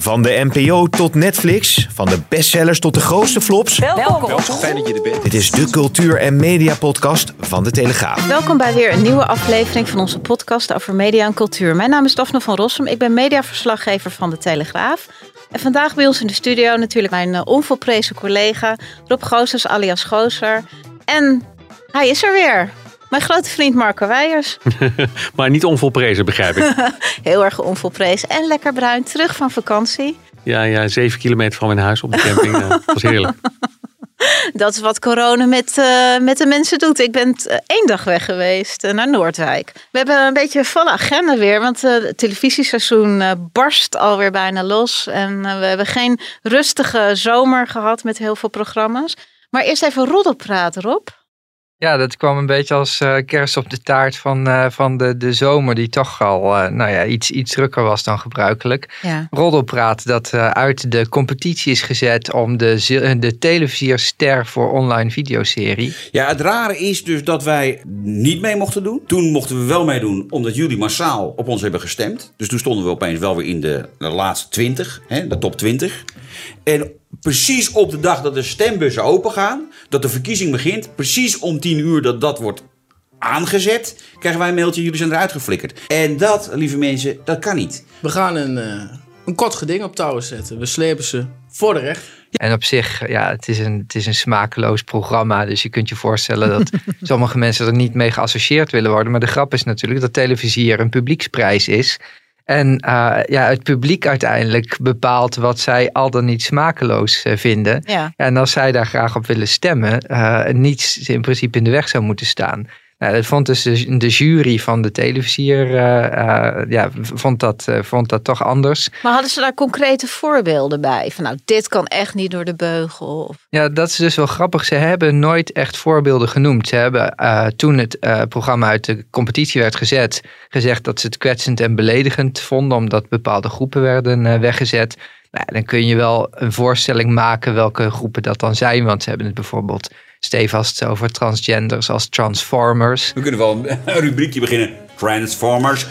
Van de NPO tot Netflix, van de bestsellers tot de grootste flops. Welkom. Fijn dat je er bent. Dit is de cultuur- en mediapodcast van de Telegraaf. Welkom bij weer een nieuwe aflevering van onze podcast over media en cultuur. Mijn naam is Daphne van Rossum. Ik ben mediaverslaggever van de Telegraaf. En vandaag bij ons in de studio natuurlijk mijn uh, onvolprezen collega Rob Goossers alias Gooser. En hij is er weer. Mijn grote vriend Marco Weijers. maar niet onvolprezen, begrijp ik. Heel erg onvolprezen. En lekker bruin, terug van vakantie. Ja, ja, zeven kilometer van mijn huis op de camping. Dat was heerlijk. Dat is wat corona met, uh, met de mensen doet. Ik ben uh, één dag weg geweest uh, naar Noordwijk. We hebben een beetje een volle agenda weer. Want het televisieseizoen barst alweer bijna los. En we hebben geen rustige zomer gehad met heel veel programma's. Maar eerst even roddelpraten, Rob. Ja, dat kwam een beetje als uh, kerst op de taart van, uh, van de, de zomer, die toch al uh, nou ja, iets, iets drukker was dan gebruikelijk. Ja. Roddelpraat dat uit de competitie is gezet om de, de televisierster voor online videoserie. Ja, het rare is dus dat wij niet mee mochten doen. Toen mochten we wel meedoen, omdat jullie massaal op ons hebben gestemd. Dus toen stonden we opeens wel weer in de, de laatste 20, hè, de top 20. En precies op de dag dat de stembussen open gaan, dat de verkiezing begint, precies om 10 uur dat dat wordt aangezet, krijgen wij een mailtje, jullie zijn eruit geflikkerd. En dat, lieve mensen, dat kan niet. We gaan een, uh, een kort geding op touwen zetten. We slepen ze voor de recht. En op zich, ja, het is, een, het is een smakeloos programma. Dus je kunt je voorstellen dat sommige mensen er niet mee geassocieerd willen worden. Maar de grap is natuurlijk dat televisie hier een publieksprijs is. En uh, ja, het publiek uiteindelijk bepaalt wat zij al dan niet smakeloos uh, vinden. Ja. En als zij daar graag op willen stemmen, uh, niets in principe in de weg zou moeten staan. Nou, dat vond dus de, de jury van de televisier ja, vond, dat, vond dat toch anders. Maar hadden ze daar concrete voorbeelden bij? Van nou, dit kan echt niet door de beugel. Of... Ja, dat is dus wel grappig. Ze hebben nooit echt voorbeelden genoemd. Ze hebben toen het programma uit de competitie werd gezet, gezegd dat ze het kwetsend en beledigend vonden, omdat bepaalde groepen werden weggezet. Nou, dan kun je wel een voorstelling maken welke groepen dat dan zijn. Want ze hebben het bijvoorbeeld stevast over transgenders als transformers. We kunnen wel een rubriekje beginnen. Transformers.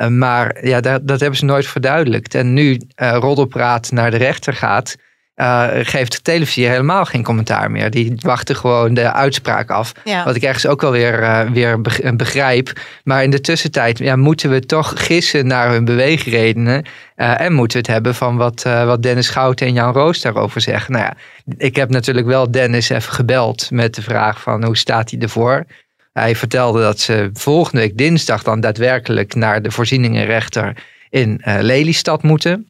Uh, maar ja, dat, dat, hebben ze nooit verduidelijkt. En nu uh, Roddelpraat naar de rechter gaat, uh, geeft de televisie helemaal geen commentaar meer. Die wachten gewoon de uitspraak af. Ja. Wat ik ergens ook wel weer, uh, weer begrijp. Maar in de tussentijd ja, moeten we toch gissen naar hun beweegredenen. Uh, en moeten we het hebben van wat, wat Dennis Schouten en Jan Roos daarover zeggen. Nou ja, ik heb natuurlijk wel Dennis even gebeld met de vraag van hoe staat hij ervoor. Hij vertelde dat ze volgende week dinsdag dan daadwerkelijk naar de voorzieningenrechter in Lelystad moeten.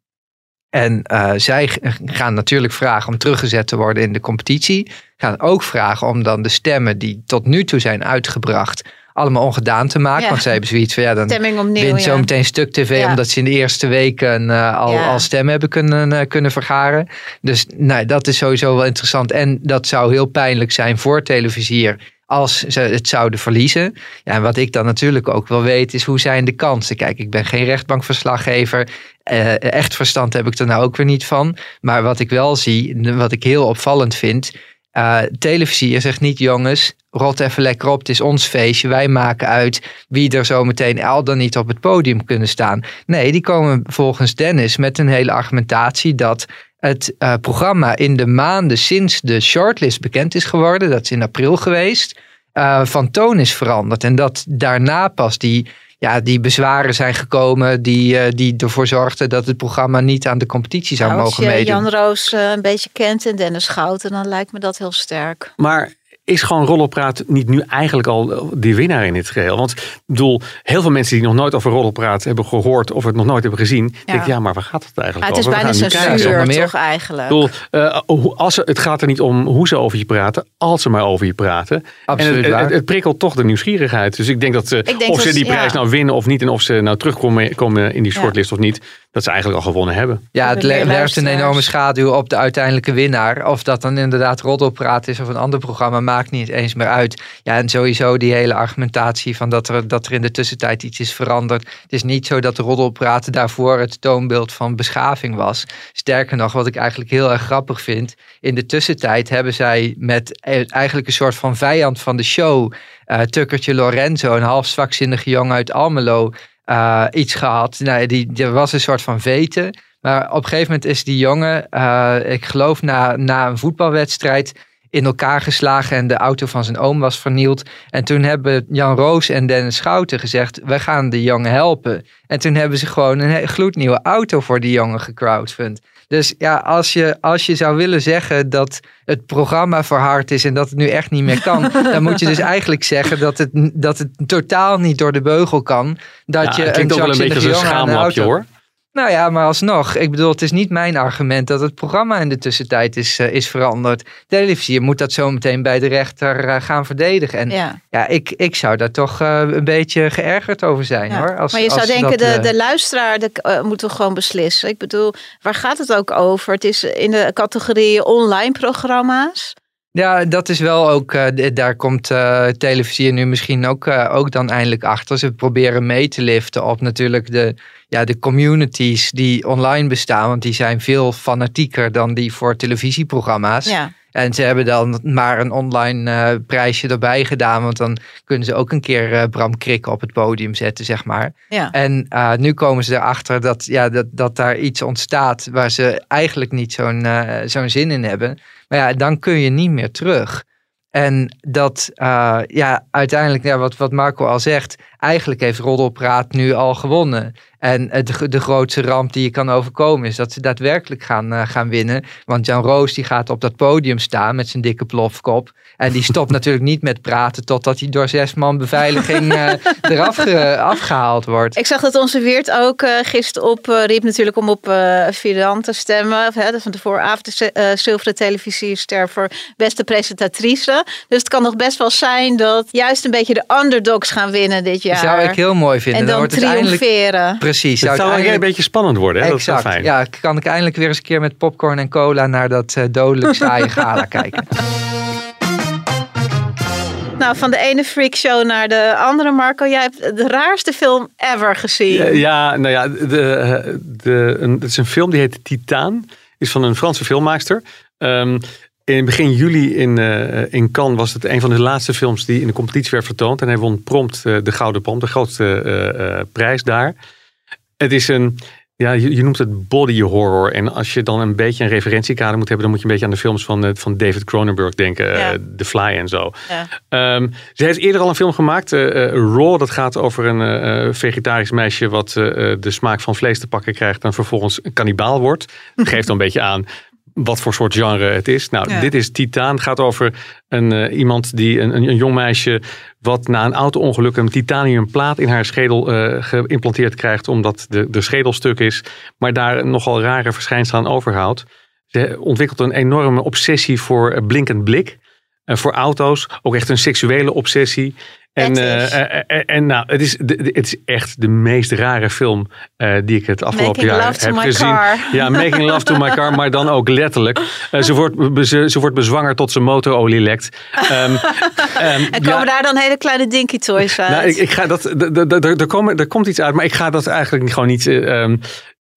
En uh, zij gaan natuurlijk vragen om teruggezet te worden in de competitie. Gaan ook vragen om dan de stemmen die tot nu toe zijn uitgebracht allemaal ongedaan te maken. Ja. Want zij hebben zoiets van ja, dan opnieuw, wint ja. zo meteen stuk tv Ja. omdat ze in de eerste weken uh, al, al stemmen hebben kunnen, uh, kunnen vergaren. Dus nou, dat is sowieso wel interessant. En dat zou heel pijnlijk zijn voor televisier als ze het zouden verliezen. Ja, en wat ik dan natuurlijk ook wel weet is hoe zijn de kansen. Kijk, ik ben geen rechtbankverslaggever. Eh, echt verstand heb ik er nou ook weer niet van. Maar wat ik wel zie, wat ik heel opvallend vind. eh televisie zegt niet jongens, rot even lekker op. Het is ons feestje. Wij maken uit wie er zo meteen al dan niet op het podium kunnen staan. Nee, die komen volgens Dennis met een hele argumentatie dat het uh, programma in de maanden sinds de shortlist bekend is geworden, dat is in april geweest, uh, van toon is veranderd. En dat daarna pas die, ja, die bezwaren zijn gekomen die, uh, die ervoor zorgden dat het programma niet aan de competitie zou Nou, mogen als je meedoen. Jan Roos uh, een beetje kent en Dennis Schouten, dan lijkt me dat heel sterk. Maar is gewoon Roddelpraat niet nu eigenlijk al die winnaar in dit geheel? Want ik bedoel, heel veel mensen die nog nooit over Roddelpraat hebben gehoord of het nog nooit hebben gezien, ja. denken ja, maar waar gaat het eigenlijk ja, het over? Het is bijna censuur toch eigenlijk? Ik bedoel, uh, als ze, het gaat er niet om hoe ze over je praten, als ze maar over je praten. Absoluut en het, het, het, prikkelt toch de nieuwsgierigheid. Dus ik denk dat, uh, denk of ze die prijs ja. nou winnen of niet en of ze nou terugkomen komen in die shortlist of niet, dat ze eigenlijk al gewonnen hebben. Ja, het werpt een enorme schaduw op de uiteindelijke winnaar. Of dat dan inderdaad Roddelpraat is of een ander programma, maakt niet eens meer uit. Ja, en sowieso die hele argumentatie van dat er, dat er in de tussentijd iets is veranderd. Het is niet zo dat de Roddelpraat daarvoor het toonbeeld van beschaving was. Sterker nog, wat ik eigenlijk heel erg grappig vind. In de tussentijd hebben zij met eigenlijk een soort van vijand van de show, uh, Tukkertje Lorenzo, een half zwakzinnige jongen uit Almelo, uh, iets gehad. Nou, die, er was een soort van veten. Maar op een gegeven moment is die jongen, eh, ik geloof na, na een voetbalwedstrijd, in elkaar geslagen en de auto van zijn oom was vernield. En toen hebben Jan Roos en Dennis Schouten gezegd, we gaan de jongen helpen. En toen hebben ze gewoon een gloednieuwe auto voor die jongen gecrowdfund. Dus ja, als je, als je zou willen zeggen dat het programma verhard is en dat het nu echt niet meer kan, dan moet je dus eigenlijk zeggen dat het, dat het totaal niet door de beugel kan. Dat Ja, je het klinkt ook wel een beetje als een schaamlapje hoor. Nou ja, maar alsnog. Ik bedoel, het is niet mijn argument dat het programma in de tussentijd is, eh, is veranderd. Televisie moet dat zo meteen bij de rechter eh, gaan verdedigen. En ja, Ja. ik, ik zou daar toch eh, een beetje geërgerd over zijn Ja. hoor. Als, maar je zou denken, dat, de, de luisteraar de, moeten we gewoon beslissen. Ik bedoel, waar gaat het ook over? Het is in de categorie online programma's. Ja, dat is wel ook, eh, daar komt eh, televisie nu misschien ook, eh, ook dan eindelijk achter. Ze proberen mee te liften op natuurlijk de, ja, de communities die online bestaan. Want die zijn veel fanatieker dan die voor televisieprogramma's. Ja. En ze hebben dan maar een online eh, prijsje erbij gedaan. Want dan kunnen ze ook een keer eh, Bram Krik op het podium zetten, zeg maar. Ja. En eh, nu komen ze erachter dat, ja, dat, dat daar iets ontstaat waar ze eigenlijk niet zo'n zo'n zin in hebben. Maar ja, dan kun je niet meer terug. En dat, ja, uiteindelijk, ja, wat, wat Marco al zegt, eigenlijk heeft Roddelpraat nu al gewonnen. En het, de grootste ramp die je kan overkomen is dat ze daadwerkelijk gaan, eh, gaan winnen. Want Jan Roos die gaat op dat podium staan met zijn dikke plofkop. En die stopt natuurlijk niet met praten totdat hij door zes man beveiliging eh, eraf ge- afgehaald wordt. Ik zag dat onze Weert ook eh gisteren op eh, riep natuurlijk om op eh Viran te stemmen. Of, hè, dat is van de vooravond de eh, zilveren televisiester voor beste presentatrice. Dus het kan nog best wel zijn dat juist een beetje de underdogs gaan winnen dit jaar. Zou ik heel mooi vinden. en dan, wordt het eindelijk... triomferen. Precies. Het zou een beetje spannend worden. Hè? Dat is wel Exact. fijn. Ja, kan ik eindelijk weer eens een keer met popcorn en cola naar dat eh, dodelijk saaie gala kijken. Nou, van de ene freakshow naar de andere. Marco, jij hebt de raarste film ever gezien. Ja, ja, nou ja, de, de, een, het is een film die heet Titaan. Is van een Franse filmmaakster. Ehm, in begin juli in, eh, in Cannes was het een van de laatste films die in de competitie werd vertoond. En hij won prompt eh, de Gouden Palm, de grootste eh, prijs daar. Het is een, ja, je, je noemt het body horror. En als je dan een beetje een referentiekader moet hebben, dan moet je een beetje aan de films van, van David Cronenberg denken. Ja. The Fly en zo. Ja. Ehm, ze heeft eerder al een film gemaakt, Raw. Dat gaat over een vegetarisch meisje wat de smaak van vlees te pakken krijgt en vervolgens een kannibaal wordt. Dat geeft dan een beetje aan wat voor soort genre het is. Nou, Ja. dit is Titaan. Het gaat over een, eh, iemand die, een, een, een jong meisje, wat na een auto-ongeluk een titaniumplaat in haar schedel eh, geïmplanteerd krijgt, omdat de, de schedel stuk is, maar daar nogal rare verschijnselen aan overhoudt. Ze ontwikkelt een enorme obsessie voor eh, blinkend blik. En voor auto's ook echt een seksuele obsessie. En, Fetish. eh, eh, eh, en nou, het is, het is echt de meest rare film die ik het afgelopen Making jaar love to heb my gezien. car. Ja, Making Love to My Car, maar dan ook letterlijk. Ze, wordt, ze, ze wordt bezwangerd tot ze motorolie lekt. Ehm, ehm, En komen ja, daar dan hele kleine dinky toys uit? nou, ik, ik ga dat, er, komen, er komt iets uit, maar ik ga dat eigenlijk gewoon niet. eh, ehm,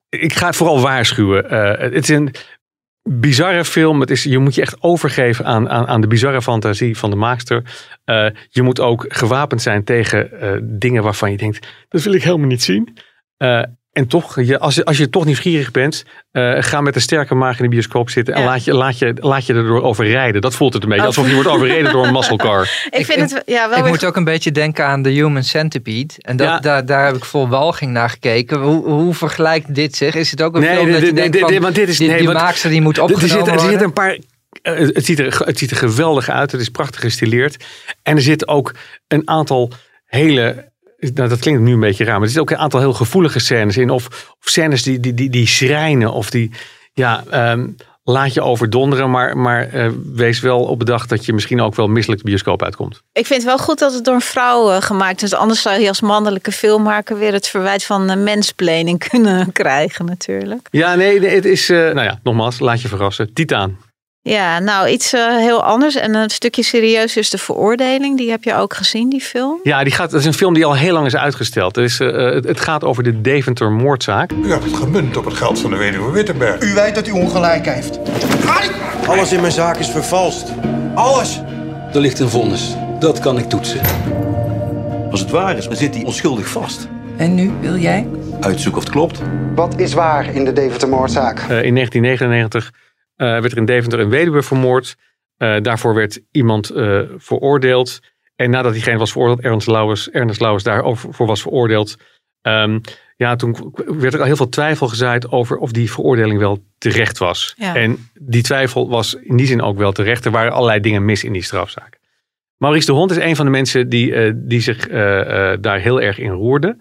ik ga het vooral waarschuwen. Het is een bizarre film. Het is, je moet je echt overgeven aan, aan, aan de bizarre fantasie van de maakster. Eh, je moet ook gewapend zijn tegen eh, dingen waarvan je denkt: dat wil ik helemaal niet zien. Eh, en toch, je, als, je, als je toch nieuwsgierig bent, eh, ga met een sterke maag in de bioscoop zitten en Ja. laat, je, laat, je, laat je erdoor overrijden. Dat voelt het een beetje. Oh. Alsof je wordt overreden door een muscle car. ik vind het ja, wel Ik weer moet ook een beetje denken aan The Human Centipede. En dat, Ja. daar, daar heb ik vol walging naar gekeken. Hoe, hoe vergelijkt dit zich? Is het ook een Nee, film dat je denkt van, dit- want dit is- die, nee, die maakster die moet Er opgenomen er worden? zitten een paar. eh, Het ziet, er, het ziet er geweldig uit. Het is prachtig gestileerd. En er zit ook een aantal hele. Nou, dat klinkt nu een beetje raar, maar er zitten ook een aantal heel gevoelige scènes in. Of, of scènes die, die, die, die schrijnen. Of die. Ja, ehm, laat je overdonderen. Maar, maar eh, wees wel op bedacht dat je misschien ook wel misselijk de bioscoop uitkomt. Ik vind het wel goed dat het door een vrouw eh, gemaakt is. Anders zou je als mannelijke filmmaker weer het verwijt van uh, mensplaning kunnen krijgen natuurlijk. Ja, nee, nee, het is. nou ja, nogmaals, laat je verrassen. Titaan. Ja, nou iets eh, heel anders en een stukje serieus is de veroordeling. Die heb je ook gezien, die film. Ja, die gaat, dat is een film die al heel lang is uitgesteld. Eh, het, het gaat over de Deventer moordzaak. U hebt het gemunt op het geld van de weduwe Wittenberg. U weet dat u ongelijk heeft. Alles in mijn zaak is vervalst. Alles. Er ligt een vonnis. Dat kan ik toetsen. Als het waar is, dan zit hij onschuldig vast. En nu wil jij? Uitzoeken of het klopt. Wat is waar in de Deventer-moordzaak? Eh, in 1999 eh, werd er in Deventer een weduwe vermoord. Eh, daarvoor werd iemand eh, veroordeeld. En nadat diegene was veroordeeld, Ernst Lauwers, Ernest Lauwers daarover voor was veroordeeld. ehm, ja, toen werd er al heel veel twijfel gezaaid over of die veroordeling wel terecht was. Ja. En die twijfel was in die zin ook wel terecht. Er waren allerlei dingen mis in die strafzaak. Maurice de Hond is een van de mensen die, eh, die zich eh, eh, daar heel erg in roerde.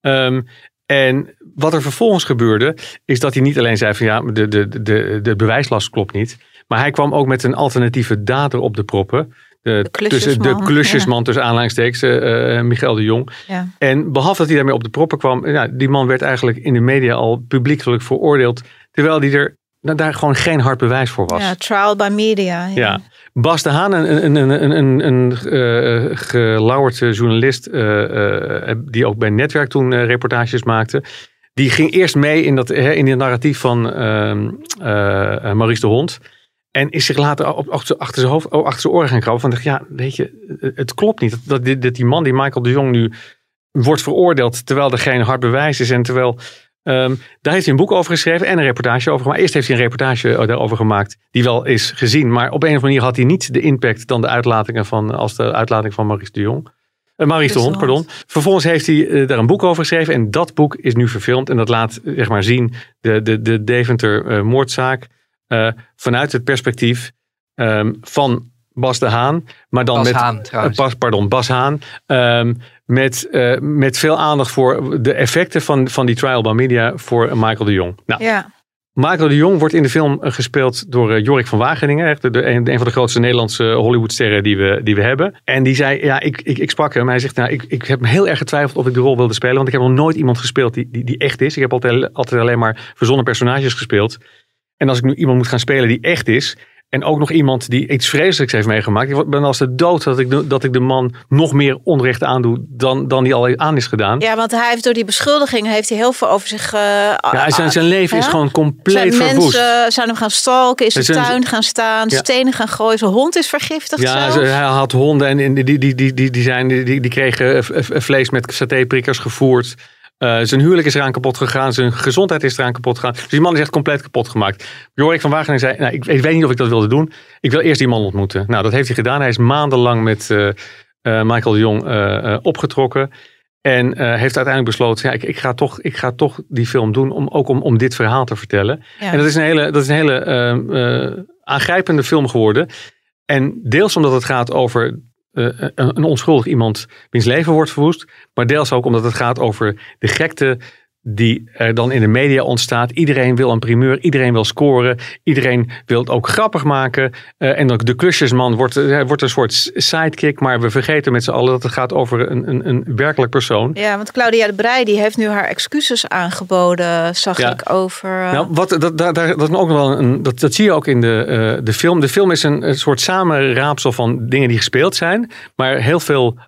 Ehm, en wat er vervolgens gebeurde, is dat hij niet alleen zei van ja, de, de, de, de bewijslast klopt niet. Maar hij kwam ook met een alternatieve dader op de proppen. De, tussen, de klusjesman, klusjesman tussen aanleidingstekens, eh, eh, Michael de Jong. Ja. En behalve dat hij daarmee op de proppen kwam, die man werd eigenlijk in de media al publiekelijk veroordeeld. Terwijl hij er daar gewoon geen hard bewijs voor was. ja, trial by media. Ja. Ja. Bas de Haan, een, een, een, een, een, een eh, gelauwerde journalist, eh, eh, die ook bij Netwerk toen eh, reportages maakte. Die ging eerst mee in, dat, hè, in het narratief van ehm, eh, eh, Maurice de Hond. En is zich later op, achter, achter zijn hoofd, oh, achter zijn oren gaan krabben. Van dacht, ja, weet je, het- klopt niet. Dat, dat, dat die man, die Michael de Jong, nu wordt veroordeeld. Terwijl er geen hard bewijs is. En terwijl Ehm, daar heeft hij een boek over geschreven en een reportage over gemaakt. Eerst heeft hij een reportage eh, daarover gemaakt, die wel is gezien. Maar op een of andere manier had hij niet de impact dan de uitlatingen van, als de uitlating van Maurice de Jong. Eh, Maurice de Hond, pardon. Vervolgens heeft hij eh, daar een boek over geschreven. En dat boek is nu verfilmd. En dat laat zeg maar, zien de, de, de Deventer moordzaak. eh, vanuit het perspectief ehm, van Bas de Haan. Maar dan Bas met, Haan, trouwens. Bas, pardon, Bas Haan. Ehm, met, eh, met veel aandacht voor de effecten van, van die trial by media voor Michael de Jong. Nou, Ja. Michael de Jong wordt in de film eh, gespeeld door eh, Jorik van Wageningen. Echt de, de- een, een van de grootste Nederlandse Hollywoodsterren die we, die we hebben. En die zei, ja, ik, ik, ik sprak hem. Hij zegt, nou, ik, ik heb me heel erg getwijfeld of ik de rol wilde spelen. Want ik heb nog nooit iemand gespeeld die, die, die echt is. Ik heb altijd, altijd alleen maar verzonnen personages gespeeld. En als ik nu iemand moet gaan spelen die echt is. En ook nog iemand die iets vreselijks heeft meegemaakt. Ik ben als de dood dat ik de, dat ik de man nog meer onrecht aandoe dan, dan die al aan is gedaan. ja, want hij heeft door die beschuldigingen heeft hij heel veel over zich. eh, Ja, zijn, zijn leven is gewoon compleet zijn verwoest. mensen zijn hem gaan stalken, is in de zijn- tuin gaan staan, Ja. stenen gaan gooien. Zijn hond is vergiftigd Ja, zelfs. hij had honden en die, die, die, die, die, zijn, die, die kregen vlees met satéprikkers gevoerd. Eh, zijn huwelijk is eraan kapot gegaan. Zijn gezondheid is eraan kapot gegaan. Dus die man is echt compleet kapot gemaakt. Jorik van Wageningen zei, nou, ik, ik weet niet of ik dat wilde doen. Ik wil eerst die man ontmoeten. Nou, dat heeft hij gedaan. Hij is maandenlang met eh, eh, Michael de Jong opgetrokken. En heeft uiteindelijk besloten, ja, ik, ik, ga toch, ik ga toch die film doen. Om, ook om, om dit verhaal te vertellen. Ja. En dat is een hele, dat is een hele eh, eh, aangrijpende film geworden. En deels omdat het gaat over eh, een, een onschuldig iemand wiens leven wordt verwoest. Maar deels ook omdat het gaat over de gekte die er dan in de media ontstaat. Iedereen wil een primeur, iedereen wil scoren. Iedereen wil het ook grappig maken. Eh, en ook de klusjesman wordt, eh, wordt een soort sidekick. Maar we vergeten met z'n allen dat het gaat over een, een, een werkelijk persoon. Ja, want Claudia de Brij die heeft nu haar excuses aangeboden, zag Ja. ik over. eh, Nou, wat, dat, dat, is ook wel een, dat, dat zie je ook in de, de film. De film is een, een soort samenraapsel van dingen die gespeeld zijn. Maar heel veel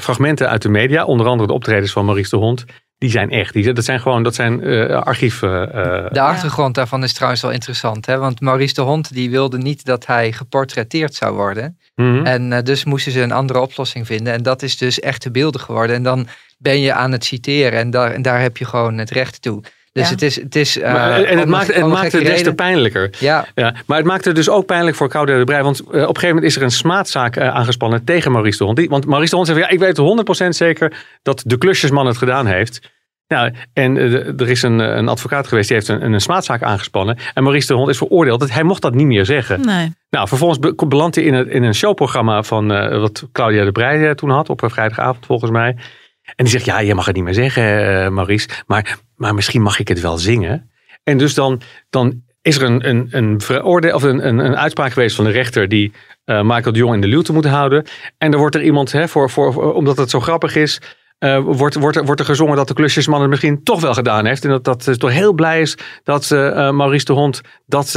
fragmenten uit de media, onder andere de optredens van Maurice de Hond, die zijn echt. Die, dat zijn gewoon dat zijn eh archieven. eh, De achtergrond daarvan is trouwens wel interessant. Hè? Want Maurice de Hond die wilde niet dat hij geportretteerd zou worden. mhm. En eh, dus moesten ze een andere oplossing vinden. En dat is dus echte beelden geworden. En dan ben je aan het citeren. En daar, en daar heb je gewoon het recht toe. Dus Ja. het is... Het is eh, Maar- en het een- maakt, het een maakt het des te pijnlijker. Ja, Ja, maar het maakte dus ook pijnlijk voor Claudia de Brij. Want eh, op een gegeven moment is er een smaadzaak eh, aangespannen tegen Maurice de Hond. Die- want Maurice de Hond van, ja, ik weet 100% zeker dat de klusjesman het gedaan heeft. Nou, en er is een, een advocaat geweest die heeft een, een smaadzaak aangespannen. En Maurice de Hond is veroordeeld. Dat hij mocht dat niet meer zeggen. nee. Nou, vervolgens be- belandt hij in, het, in een showprogramma van eh, wat Claudia de Brij eh, toen had. Op een vrijdagavond volgens mij. En die zegt, ja, je mag het niet meer zeggen, eh, Maurice. Maar, maar misschien mag ik het wel zingen. En dus dan, dan is er een, een, een, of een, een, een uitspraak geweest van de rechter die eh, Michael de Jong in de luwte moet houden. En er wordt er iemand, hè, voor, voor, omdat het zo grappig is, eh, wordt, wordt, er- wordt er gezongen dat de klusjesman het misschien toch wel gedaan heeft. En dat, dat ze toch heel blij is dat eh, Maurice de Hond dat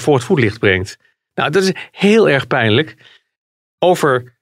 voor het voetlicht brengt. Nou, dat is heel erg pijnlijk. Over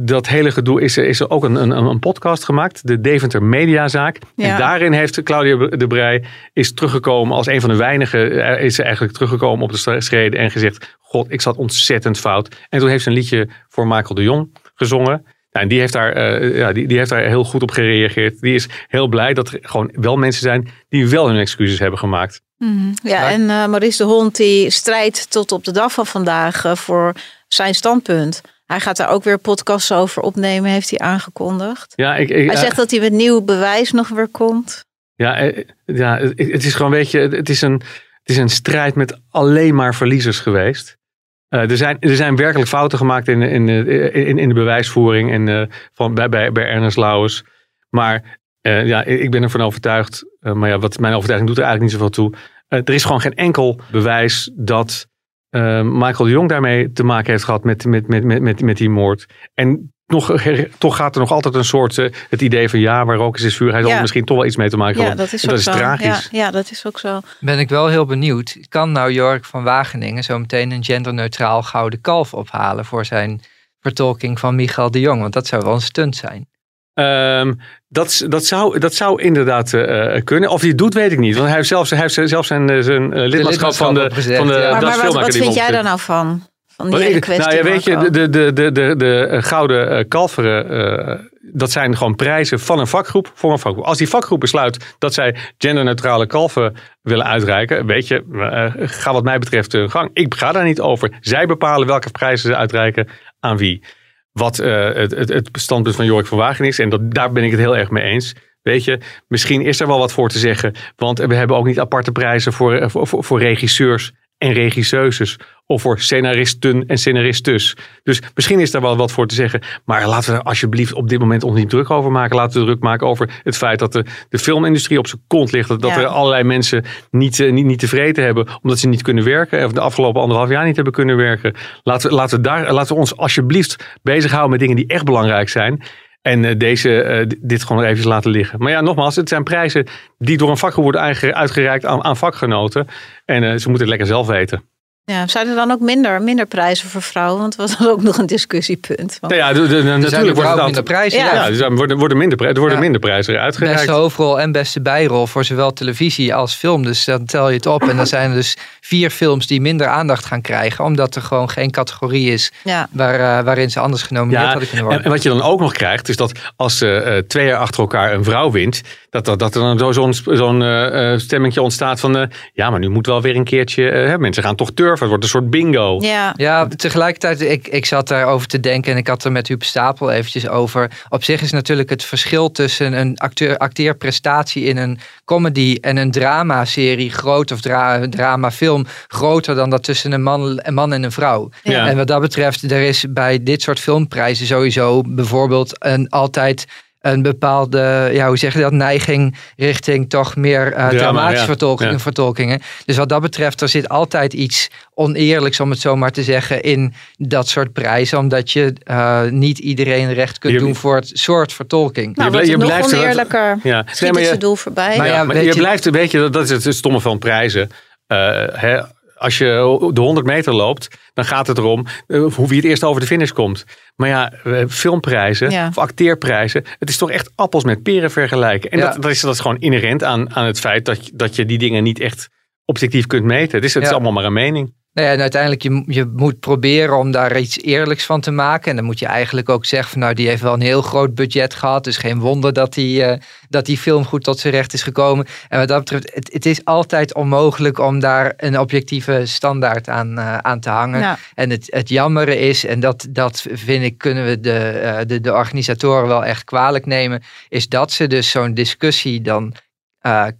dat hele gedoe is er, is er ook een, een, een podcast gemaakt. De Deventer Mediazaak. Ja. En daarin heeft Claudia de Brij is teruggekomen als een van de weinigen. eh, Is ze eigenlijk teruggekomen op de schreden en gezegd. God, ik zat ontzettend fout. En toen heeft ze een liedje voor Michael de Jong gezongen. Nou, en die heeft, daar, eh, ja, die, die heeft daar heel goed op gereageerd. Die is heel blij dat er gewoon wel mensen zijn die wel hun excuses hebben gemaakt. Mhm. Ja, en uh, Maurice de Hond die strijdt tot op de dag van vandaag uh, voor zijn standpunt. Hij gaat daar ook weer podcasts over opnemen, heeft hij aangekondigd. Ja, ik, ik, hij zegt dat hij met nieuw bewijs nog weer komt. Ja, ja het is gewoon, weet je, het is een, het is een strijd met alleen maar verliezers geweest. Uh, er, zijn, er zijn werkelijk fouten gemaakt in, in, in, in de bewijsvoering en, uh, van, bij, bij, bij Ernest Lauwers. Maar uh, ja, ik ben ervan overtuigd. maar ja, wat mijn overtuiging doet er eigenlijk niet zoveel toe. er is gewoon geen enkel bewijs dat Michael de Jong daarmee te maken heeft gehad met, met, met, met, met, met die moord. En nog, toch gaat er nog altijd een soort uh, het idee van ja, waar rook is, is vuur. Hij zal Ja. er misschien toch wel iets mee te maken Ja, hebben. dat is, dat is zo. tragisch. Ja, ja, dat is ook zo. Ben ik wel heel benieuwd. Kan nou Jork van Wageningen zo meteen een genderneutraal gouden kalf ophalen voor zijn vertolking van Michael de Jong? Want dat zou wel een stunt zijn. Ehm, dat, dat, zou, dat zou inderdaad eh, eh, kunnen. Of hij het doet, weet ik niet. Want hij heeft zelfs, hij heeft zelfs zijn, eh, zijn lidmaatschap van de, van de ja. Maar, maar wat, vind jij daar nou van? Van die hele kwestie, nou ja, weet je, de, de, de, de, de gouden kalveren, eh, dat zijn gewoon prijzen van een vakgroep voor een vakgroep. Als die vakgroep besluit dat zij genderneutrale kalven willen uitreiken, weet je, ga wat mij betreft hun gang. Ik ga daar niet over. Zij bepalen welke prijzen ze uitreiken aan wie. Wat eh, het, het, het standpunt van Jorik van Wagen is, en dat, daar ben ik het heel erg mee eens. Weet je, misschien is er wel wat voor te zeggen. Want we hebben ook niet aparte prijzen voor, eh, voor, voor, voor regisseurs en regisseuses. Of voor scenaristen en scenaristes. Dus misschien is daar wel wat voor te zeggen. Maar laten we er alsjeblieft op dit moment ons niet druk over maken. Laten we druk maken over het feit dat de, de filmindustrie op zijn kont ligt. Dat, Ja. er allerlei mensen niet, eh, niet, niet tevreden hebben. Omdat ze niet kunnen werken. Of de afgelopen anderhalf jaar niet hebben kunnen werken. Laten we, laten we, daar, laten we ons alsjeblieft bezighouden met dingen die echt belangrijk zijn. En eh, deze, eh, dit gewoon even laten liggen. Maar ja, nogmaals, het zijn prijzen die door een vakgroep worden uitge- uitgereikt aan, aan vakgenoten. En eh, ze moeten het lekker zelf weten. Ja, zijn er dan ook minder, minder prijzen voor vrouwen? Want dat was ook nog een discussiepunt. Want- ja, de, de- de- zijn natuurlijk aantal- minder prijzen. Ja. Dus worden, worden minder, er worden Ja. minder prijzen uitgereikt. Beste hoofdrol en beste bijrol voor zowel televisie als film. Dus dan tel je het op. En dan zijn er dus vier films die minder aandacht gaan krijgen. Omdat er gewoon geen categorie is Ja. waar, eh, waarin ze anders genomineerd Ja, hadden kunnen en, worden. en wat je dan ook nog krijgt, is dat als eh, eh, twee jaar achter elkaar een vrouw wint, dat, dat, dat er dan zo- zo'n zo'n eh, eh, stemmingje ontstaat van, eh, ja, maar nu moet wel weer een keertje, eh, hè, mensen gaan toch turven, het wordt een soort bingo. Ja. Ja, tegelijkertijd, ik, ik zat daarover te denken en ik had er met Huub Stapel eventjes over. Op zich is natuurlijk het verschil tussen een acteur, acteerprestatie in een comedy en een dramaserie groot of dra, dramafilm groter dan dat tussen een man, een man en een vrouw. Ja. En wat dat betreft, er is bij dit soort filmprijzen sowieso bijvoorbeeld een altijd een bepaalde, ja, hoe zeg je dat, neiging richting toch meer eh, dramatische ja. vertolkingen, Ja. vertolkingen. Dus wat dat betreft, er zit altijd iets oneerlijks, om het zo maar te zeggen, in dat soort prijzen. Omdat je eh, niet iedereen recht kunt Je- doen voor het soort vertolking. Nou, Je je nog blijft er- oneerlijker. Ja, Schiet Nee, maar het je- doel voorbij. Maar ja, ja, maar je, je- blijft, weet je, dat is het stomme van prijzen. Eh, hè, als je de 100 meter loopt, dan gaat het erom eh, hoe wie het eerst over de finish komt. Maar ja, eh, filmprijzen Ja. of acteerprijzen, het is toch echt appels met peren vergelijken. En Ja. dat, dat, is, dat is gewoon inherent aan, aan het feit dat, je- dat je die dingen niet echt objectief kunt meten. Het is, het is allemaal maar een mening. Nou ja, en uiteindelijk, je, je moet proberen om daar iets eerlijks van te maken. En dan moet je eigenlijk ook zeggen van nou, die heeft wel een heel groot budget gehad. Dus geen wonder dat die, eh, dat die film goed tot zijn recht is gekomen. En wat dat betreft, het, het is altijd onmogelijk om daar een objectieve standaard aan, eh, aan te hangen. Ja. En het, het jammere is, en dat, dat vind ik, kunnen we de, eh, de, de organisatoren wel echt kwalijk nemen, is dat ze dus zo'n discussie dan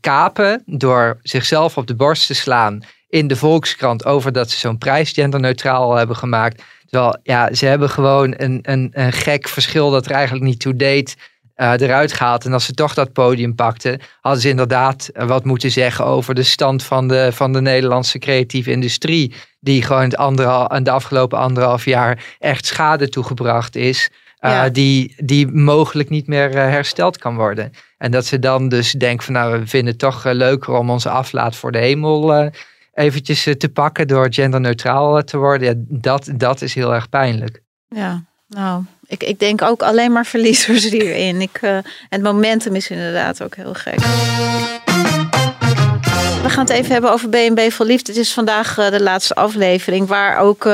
kapen door zichzelf op de borst te slaan in de Volkskrant over dat ze zo'n prijs genderneutraal hebben gemaakt. Terwijl ja, ze hebben gewoon een, een, een gek verschil dat er eigenlijk niet toe deed. eh, eruit gehaald. En als ze toch dat podium pakten, hadden ze inderdaad eh, wat moeten zeggen over de stand van de, van de Nederlandse creatieve industrie. Die gewoon het anderhal, de afgelopen anderhalf jaar echt schade toegebracht is. eh, Ja. die, die mogelijk niet meer hersteld kan worden. En dat ze dan dus denken van nou, we vinden het toch leuker om onze aflaat voor de hemel eventjes eh, te pakken door genderneutraal eh, te worden. Dat, dat is heel erg pijnlijk. Ja, nou, ik, ik denk ook alleen maar verliezers hierin. Ik, eh, het momentum is inderdaad ook heel gek. We gaan het even hebben over B&B voor Liefde. Het is vandaag de laatste aflevering. Waar ook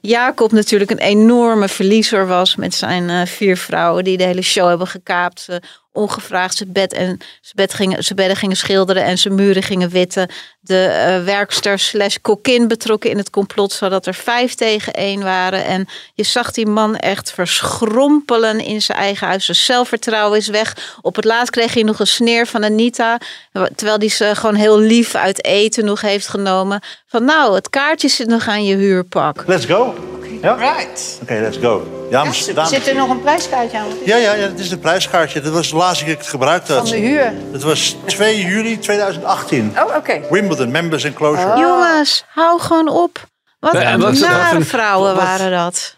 Jacob natuurlijk een enorme verliezer was. Met zijn vier vrouwen die de hele show hebben gekaapt. Ongevraagd zijn bed en zijn, bed gingen, bedden gingen schilderen en zijn muren gingen witten. De eh, werkster slash kokkin betrokken in het complot, zodat er vijf tegen één waren. En je zag die man echt verschrompelen in zijn eigen huis. Zijn zelfvertrouwen is weg. Op het laatst kreeg hij nog een sneer van Anita. Terwijl die ze gewoon heel lief uit eten nog heeft genomen. Van nou, het kaartje zit nog aan je huurpak. Let's go. Ja? Right. Oké, let's go. Dames, Ja, dames. Zit er nog een prijskaartje aan? Ja, ja, ja, het is een prijskaartje. Dat was de laatste keer dat ik het gebruikt had. Van de huur. Dat was 2 juli 2018. Oh, oké. Wimbledon, Members Enclosure. Jongens, hou gewoon op. Wat Ja, nare vrouwen wat- waren dat.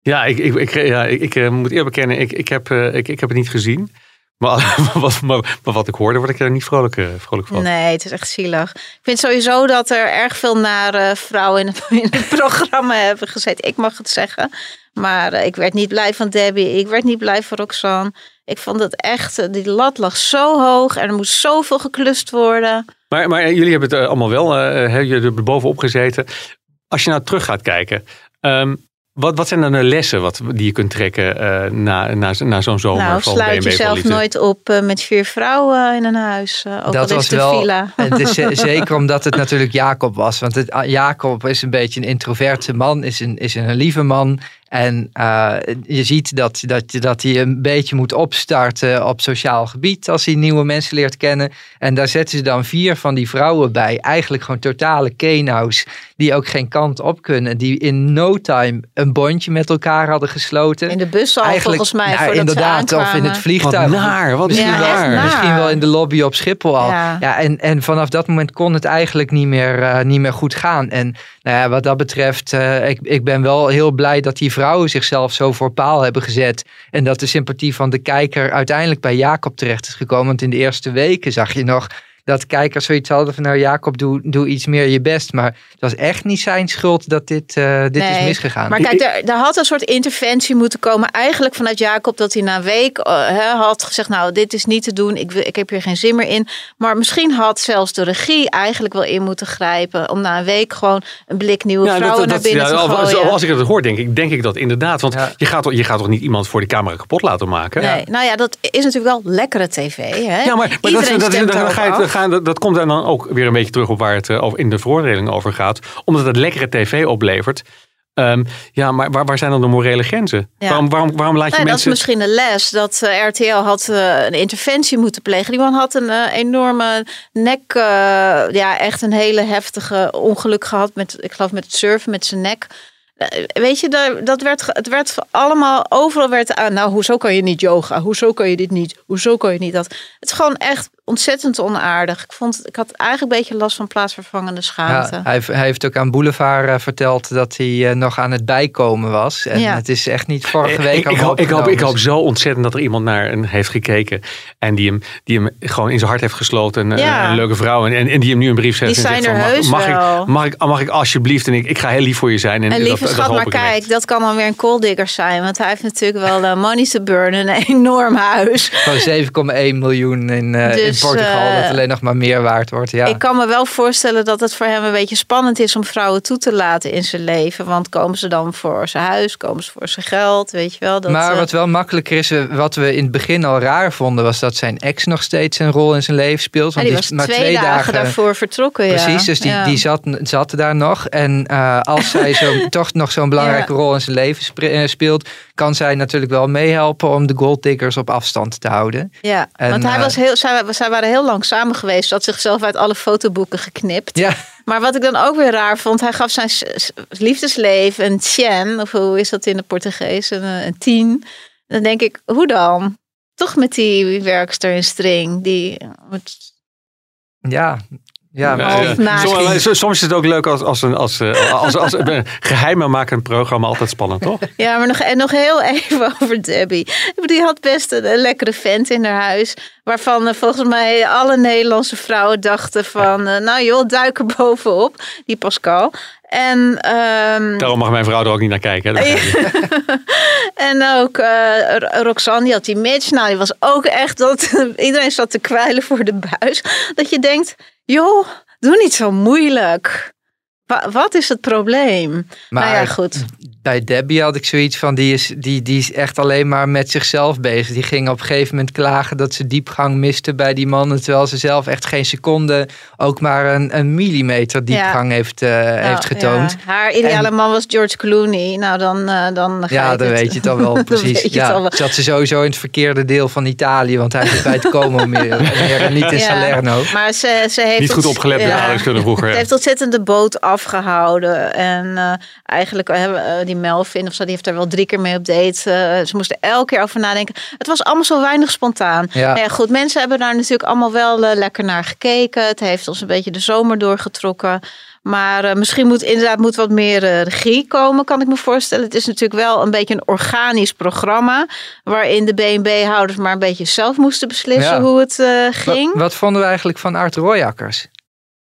Ja, ik, ik, ik, ja, ik, ik eh, moet eerlijk bekennen, ik, ik, heb, eh, ik, ik heb het niet gezien. Maar, wat, maar, maar wat ik hoorde, word ik er niet vrolijk, eh, vrolijk van. Nee, het is echt zielig. Ik vind sowieso dat er erg veel nare vrouwen in het, in het programma hebben gezeten. Ik mag het zeggen. Maar eh, ik werd niet blij van Debbie. Ik werd niet blij van Roxanne. Ik vond het echt, die lat lag zo hoog. En er moest zoveel geklust worden. Maar, maar jullie hebben het eh, allemaal wel, eh hè, jullie hebben er bovenop gezeten. Als je nou terug gaat kijken, ehm, wat, wat zijn dan de lessen wat, die je kunt trekken eh, na, na, na zo'n zomer nou, van sluit jezelf nooit op eh, met vier vrouwen in een huis. eh, ook dat al is was het een wel. villa. Het is ze- zeker omdat het natuurlijk Jacob was. Want het, ah, Jacob is een beetje een introverte man, is een, is een lieve man. En eh, je ziet dat, dat, dat hij een beetje moet opstarten op sociaal gebied als hij nieuwe mensen leert kennen. En daar zetten ze dan vier van die vrouwen bij. Eigenlijk gewoon totale kenau's die ook geen kant op kunnen. Die in no time een bondje met elkaar hadden gesloten. In de bus al Eigenlijk- volgens mij. nou, voordat ze inderdaad, of in het vliegtuig. Wat naar, wat Misschien, Ja, naar. misschien wel in de lobby op Schiphol al. Ja. Ja. en, en vanaf dat moment kon het eigenlijk niet meer, eh, niet meer goed gaan. En nou ja, wat dat betreft, eh, ik, ik ben wel heel blij dat die vrouwen zichzelf zo voor paal hebben gezet. En dat de sympathie van de kijker uiteindelijk bij Jacob terecht is gekomen. Want in de eerste weken zag je nog dat kijkers zoiets hadden van nou Jacob, doe, doe iets meer je best. Maar het was echt niet zijn schuld dat dit, eh, dit is misgegaan. Maar kijk, er, er had een soort interventie moeten komen. Eigenlijk vanuit Jacob dat hij na een week eh, hè, had gezegd... nou, dit is niet te doen, ik, wil- ik heb hier geen zin meer in. Maar misschien had zelfs de regie eigenlijk wel in moeten grijpen... om na een week gewoon een blik nieuwe vrouwen naar binnen ja, te als- gooien. Als ik het hoor, denk ik, denk ik dat inderdaad. Want Ja. je, gaat, toch- je gaat toch niet iemand voor die camera kapot laten maken? Nee, nou ja, dat is natuurlijk wel lekkere tv. Hè? Ja, maar, maar dat, Iedereen dat, stemt dat, dan ga je, dat, dat komt dan ook weer een beetje terug op waar het over- in de veroordeling over gaat. Omdat het lekkere tv oplevert. Ehm, ja, maar waar, waar zijn dan de morele grenzen? Ja. Waarom, waarom, waarom laat je Nou, dat is mensen... misschien de les. Dat eh, RTL had eh, een interventie moeten plegen. Die man had een enorme nek. ja, echt een hele heftige ongeluk gehad. Met, ik geloof met het surfen, met zijn nek. Weet je, dat werd, het werd allemaal, overal werd aan. Nou, hoezo kan je niet yoga? Hoezo kan je dit niet? Hoezo kan je niet dat? Het is gewoon echt ontzettend onaardig. Ik, vond, ik had eigenlijk een beetje last van plaatsvervangende schaamte. Ja, hij, heeft- hij heeft ook aan Boulevard eh, verteld dat hij eh, nog aan het bijkomen was. En Ja. het is echt niet vorige week ik, al ik, hoop, ik, hoop, ik hoop zo ontzettend dat er iemand naar hem heeft gekeken. En die hem, die hem gewoon in zijn hart heeft gesloten. Een, Ja. een leuke vrouw. En, en die hem nu een brief zegt. Die en zijn zegt er van, heus mag, wel. mag, ik, mag, ik, mag ik alsjeblieft. En ik, ik ga heel lief voor je zijn. En, En lieve dat schat, maar echt. kijk, dat kan dan weer een kooldigger zijn. Want hij heeft natuurlijk wel eh, money to burn, een enorm huis. Van 7,1 miljoen in, eh, in Dus, Portugal, eh, dat alleen nog maar meer waard wordt. Ja. Ik kan me wel voorstellen dat het voor hem een beetje spannend is om vrouwen toe te laten in zijn leven. Want komen ze dan voor zijn huis, komen ze voor zijn geld, weet je wel. Dat, maar eh, wat wel makkelijker is, eh, wat we in het begin al raar vonden, was dat zijn ex nog steeds een rol in zijn leven speelt. ja, Want die was twee, dagen, daarvoor vertrokken. ja. Precies, dus die, Ja. die zat, zat daar nog. En eh, als zij zo, toch nog zo'n belangrijke rol in zijn leven eh, speelt, kan zij natuurlijk wel meehelpen om de golddiggers op afstand te houden. Ja, En, want hij eh, was heel, zij, zij waren heel lang samen geweest. Had zichzelf uit alle fotoboeken geknipt. Ja, Maar wat ik dan ook weer raar vond, hij gaf zijn liefdesleven een tien, of hoe is dat in de Portugees, een, eh, een tien. Dan denk ik, hoe dan? Toch met die werkster in string, die moet ja. Ja, Ja. Soms, soms- is het ook leuk als, als, een, als, eh, als, als, een geheimenmakend programma altijd spannend, toch? Ja, maar nog, en nog heel even over Debbie. Ik bedoel, Die had best een, een lekkere vent in haar huis. Waarvan eh, volgens mij alle Nederlandse vrouwen dachten van... eh, nou joh, duik er bovenop. Die Pascal. En, ehm, Daarom mag mijn vrouw er ook niet naar kijken. hè. En ook eh, Ro- Roxanne, die had die Mitch. Nou, die was ook echt... Dat, iedereen zat te kwijlen voor de buis. Dat je denkt, joh, Doe niet zo moeilijk. Wa- wat is het probleem? Maar nou ja, goed. bij Debbie had ik zoiets van, die is, die, die is echt alleen maar met zichzelf bezig. Die ging op een gegeven moment klagen dat ze diepgang miste bij die mannen. Terwijl ze zelf echt geen seconde, ook maar een, een millimeter diepgang heeft, eh, heeft Nou, getoond. ja, haar ideale En- man was George Clooney. Nou, dan, eh, dan ga Ja, dan het- weet je het al wel precies. Ja, al wel. zat ze sowieso in het verkeerde deel van Italië, want hij zit bij het Como meer, meer en niet in Ja, Salerno. Maar ze, ze heeft Niet goed opgelet aardrijkskunde vroeger. Ze ja. heeft ontzettend de boot afgehouden. En eh, eigenlijk hebben eh, die Melvin of zo, die heeft daar wel drie keer mee op date. Ze moesten elke keer over nadenken. Het was allemaal zo weinig spontaan. Ja. Nou ja, goed, mensen hebben daar natuurlijk allemaal wel lekker naar gekeken. Het heeft ons een beetje de zomer doorgetrokken. Maar misschien moet inderdaad moet wat meer regie komen, kan ik me voorstellen. Het is natuurlijk wel een beetje een organisch programma. Waarin de BNB-houders maar een beetje zelf moesten beslissen Ja. hoe het ging. Wat, vonden we eigenlijk van Art Royakkers?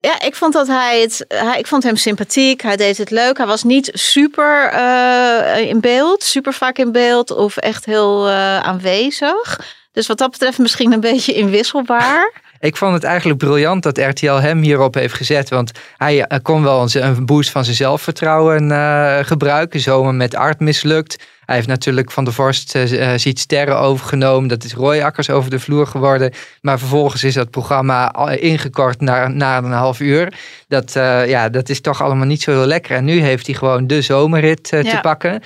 Ja, ik vond dat hij het. Hij, ik vond hem sympathiek. Hij deed het leuk. Hij was niet super eh, in beeld, super vaak in beeld of echt heel eh, aanwezig. Dus wat dat betreft misschien een beetje inwisselbaar. Ik vond het eigenlijk briljant dat RTL hem hierop heeft gezet. Want hij eh, kon wel een, boost van zijn zelfvertrouwen gebruiken. Zomaar met Art mislukt. Hij heeft natuurlijk Van der Vorst eh, ziet sterren overgenomen. Dat is Roy Akkers over de vloer geworden. Maar vervolgens is dat programma ingekort naar, naar een half uur. Dat, eh, ja, dat is toch allemaal niet zo heel lekker. En nu heeft hij gewoon de zomerrit te pakken.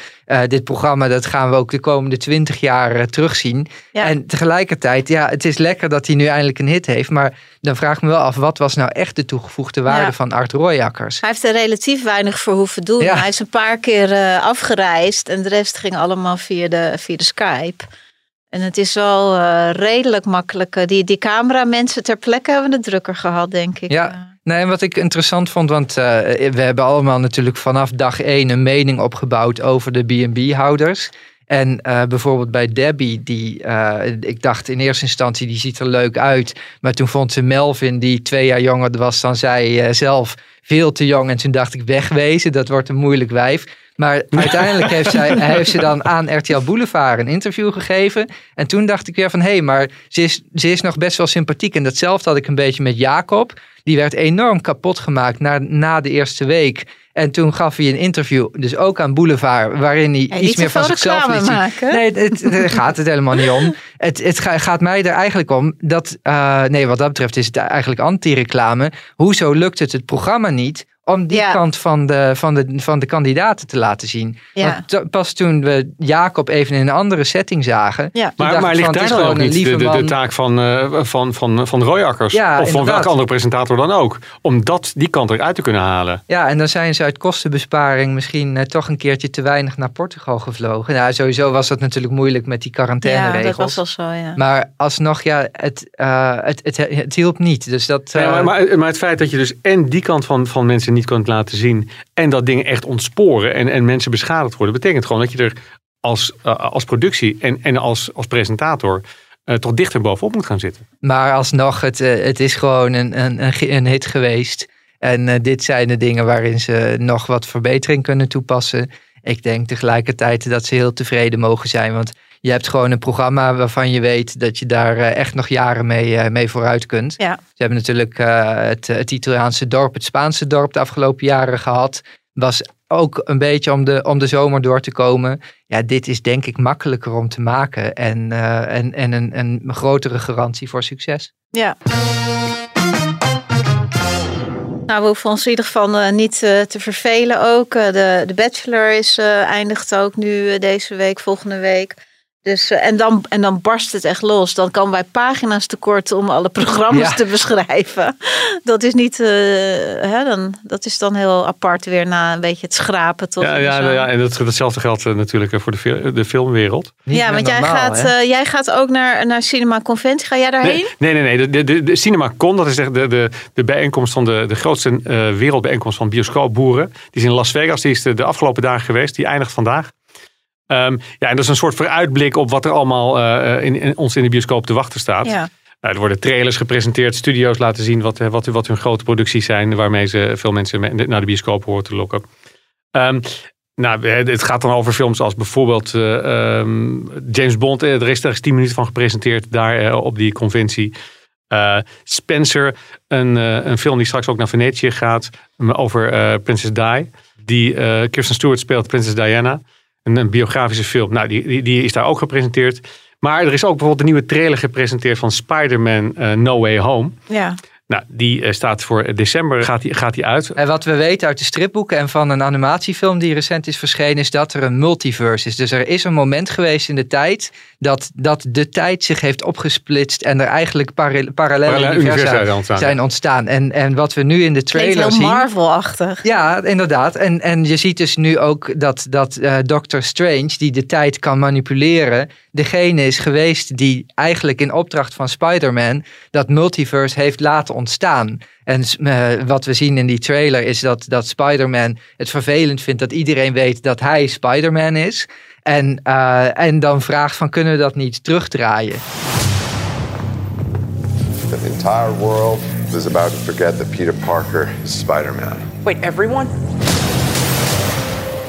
Dit programma dat gaan we ook de komende twintig jaar terugzien. Ja. En tegelijkertijd, ja, het is lekker dat hij nu eindelijk een hit heeft. Maar dan vraag ik me wel af, wat was nou echt de toegevoegde waarde Ja. van Art Royakkers? Hij heeft er relatief weinig voor hoeven doen. Hij is een paar keer afgereisd en de rest ging allemaal via de, via de Skype. En het is wel eh, redelijk makkelijk. Eh, Die, die cameramensen ter plekke hebben het drukker gehad, denk ik. Ja. Nee, en wat ik interessant vond, want eh, we hebben allemaal natuurlijk vanaf dag één een mening opgebouwd over de B&B-houders. En eh, bijvoorbeeld bij Debbie, die, eh, ik dacht in eerste instantie, die ziet er leuk uit. Maar toen vond ze Melvin, die twee jaar jonger was dan zij eh, zelf, veel te jong. En toen dacht ik, wegwezen, dat wordt een moeilijk wijf. Maar uiteindelijk heeft, zij, heeft ze dan aan RTL Boulevard een interview gegeven. En toen dacht ik weer van, hé, hey, maar ze is, ze is nog best wel sympathiek. En datzelfde had ik een beetje met Jacob. Die werd enorm kapot gemaakt na, na de eerste week. En toen gaf hij een interview, dus ook aan Boulevard, waarin hij Hey, iets meer van zichzelf liet zien. maken. Nee, het, gaat het helemaal niet om. Het, het ga- gaat mij er eigenlijk om dat, eh, nee, wat dat betreft is het eigenlijk anti-reclame. Hoezo lukt het het programma niet om die Ja. kant van de, van, de, van de kandidaten te laten zien? Ja. Want to- pas toen we Jacob even in een andere setting zagen. Ja. Maar, dacht maar ligt daar is dan ook niet de, de, taak van, eh, van, van, van Royakkers? Ja, of van welke andere presentator dan ook? Om dat, die kant eruit te kunnen halen. Ja, en dan zijn ze uit kostenbesparing misschien eh, toch een keertje te weinig naar Portugal gevlogen. Nou, sowieso was dat natuurlijk moeilijk met die ja, quarantaineregels. dat was wel zo, ja. Maar alsnog, ja, het, eh, het, het, het hielp niet. Dus dat, Ja, maar, maar, maar het feit dat je dus en die kant van, van mensen niet kunt laten zien. en dat dingen echt ontsporen en, en mensen beschadigd worden. betekent gewoon dat je er als, eh, als productie en, en als, als presentator. eh, toch dichter bovenop moet gaan zitten. Maar alsnog, het, eh, het is gewoon een, een, een, hit geweest. En dit zijn de dingen waarin ze nog wat verbetering kunnen toepassen. Ik denk tegelijkertijd dat ze heel tevreden mogen zijn. Want je hebt gewoon een programma waarvan je weet dat je daar eh, echt nog jaren mee, eh, mee vooruit kunt. Ja. Ze hebben natuurlijk eh, het, het Italiaanse dorp, het Spaanse dorp de afgelopen jaren gehad. Was ook een beetje om de, om de zomer door te komen. Ja, dit is denk ik makkelijker om te maken. En, en, en een, een grotere garantie voor succes. Ja. Nou, we hoeven ons in ieder geval niet te vervelen ook. De, de Bachelor is, eindigt ook nu deze week, volgende week. Dus, eh, en, dan, en dan barst het echt los. Dan komen wij pagina's tekort om alle programma's Ja. te beschrijven. Dat is niet, eh, hè, dan, dat is dan heel apart weer na een beetje het schrapen. Toch? Ja, ja, Zo. ja, en dat, datzelfde geldt eh, natuurlijk voor de, de filmwereld. Niet ja want jij normaal, gaat, eh, jij gaat ook naar, naar Cinema Conventie. Ga jij daarheen? Nee, nee, nee. nee. De, de, de CinemaCon, dat is echt de, de, de bijeenkomst van de, de grootste eh, wereldbijeenkomst van bioscoopboeren. Die is in Las Vegas, die is de, de afgelopen dagen geweest. Die eindigt vandaag. Ehm, ja, en dat is een soort vooruitblik op wat er allemaal eh, in, in, ons in de bioscoop te wachten staat. Ja. Nou, er worden trailers gepresenteerd, studio's laten zien wat, eh, wat, wat hun grote producties zijn, waarmee ze veel mensen me- naar de bioscoop horen te lokken. Ehm, nou, eh, het gaat dan over films als bijvoorbeeld eh, ehm, James Bond. Eh, Er is, is tien minuten van gepresenteerd daar eh, op die conventie. Eh, Spencer, een, eh, een film die straks ook naar Venetië gaat. Over eh Princess Di. Die eh, Kirsten Stewart speelt Princess Diana. Een, een biografische film. Nou, die, die, die is daar ook gepresenteerd. Maar er is ook bijvoorbeeld een nieuwe trailer gepresenteerd van Spider-Man eh, No Way Home. Ja. Nou, die eh, staat voor december, gaat die, gaat die uit. En wat we weten uit de stripboeken en van een animatiefilm die recent is verschenen, is dat er een multiverse is. Dus er is een moment geweest in de tijd dat, dat de tijd zich heeft opgesplitst en er eigenlijk parallele, universa universa zijn ontstaan, zijn ja. ontstaan. En, en wat we nu in de trailer heel zien. Marvel-achtig. Ja, inderdaad. En, en je ziet dus nu ook dat, dat eh, Doctor Strange, die de tijd kan manipuleren, degene is geweest die eigenlijk in opdracht van Spider-Man dat multiverse heeft laten ontstaan. En eh, wat we zien in die trailer is dat, dat Spider-Man het vervelend vindt dat iedereen weet dat hij Spider-Man is. En, eh, en dan vraagt van kunnen we dat niet terugdraaien? The entire world is about to forget that Peter Parker is Spider-Man. Wait, everyone?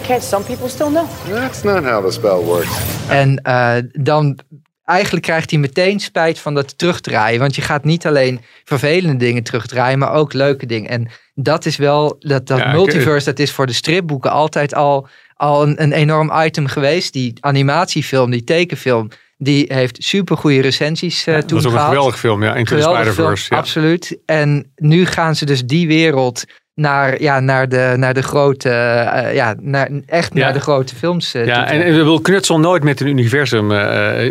Can't some people still know? That's not how the spell works. En eh, dan eigenlijk krijgt hij meteen spijt van dat terugdraaien. Want je gaat niet alleen vervelende dingen terugdraaien, maar ook leuke dingen. En dat is wel, dat, dat Ja, multiverse, dat is voor de stripboeken altijd al, al een, een enorm item geweest. Die animatiefilm, die tekenfilm, die heeft super goede recensies toen dat is ook een gehad. geweldige film, ja. Into the Spider-Verse. Ja. Absoluut. En nu gaan ze dus die wereld naar, ja, naar, de, naar de grote, eh, ja, naar, echt Ja. naar de grote films eh, Ja, en, we wil knutsel nooit met een universum, eh,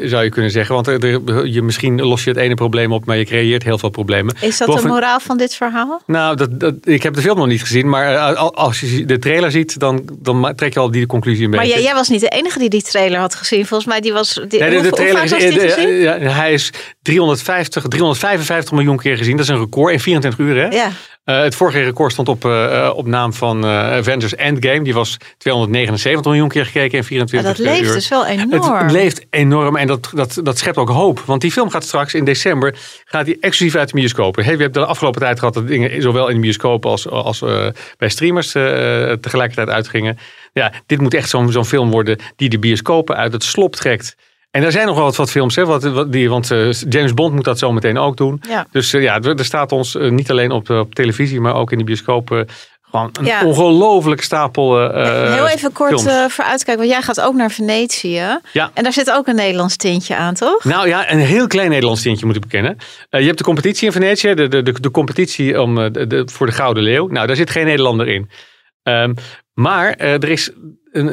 zou je kunnen zeggen. Want er, er- je, misschien los je het ene probleem op, maar je creëert heel veel problemen. Is dat Boven- de moraal van dit verhaal? Nou, dat, dat, ik heb de film nog niet gezien, maar al- als je de trailer ziet, dan, dan trek je al die conclusie een Maar beetje. jij, jij was niet de enige die die trailer had gezien. Volgens mij die was... Die, Nee, de, de hoe- hoe trailer vaak is, was die de- gezien? ja, hij is 350, 355 miljoen keer gezien. Dat is een record in 24 uur. Hè? Ja. Eh, het vorige record stond op, eh, eh, op naam van Avengers Endgame. Die was 279 miljoen keer gekeken in 24 Maar dat uur. leeft dus wel enorm. Het leeft enorm en dat, dat, dat schept ook hoop. Want die film gaat straks in december gaat die exclusief uit de bioscopen. Hey, we hebben de afgelopen tijd gehad dat dingen zowel in de bioscopen als, als bij streamers tegelijkertijd uitgingen. Ja, dit moet echt zo'n zo'n film worden die de bioscopen uit het slop trekt. En er zijn nog wel wat, wat films, hè, wat, wat die, want eh, James Bond moet dat zo meteen ook doen. Ja. Dus eh, ja, er staat ons eh, niet alleen op, op televisie, maar ook in de bioscopen gewoon een Ja. ongelooflijke stapel eh, Heel even kort eh vooruitkijken, want jij gaat ook naar Venetië. Ja. En daar zit ook een Nederlands tintje aan, toch? Nou ja, een heel klein Nederlands tintje moet ik bekennen. Je hebt de competitie in Venetië, de, de, de, de competitie om, de, de- voor de Gouden Leeuw. Nou, daar zit geen Nederlander in. Ehm, maar eh, er is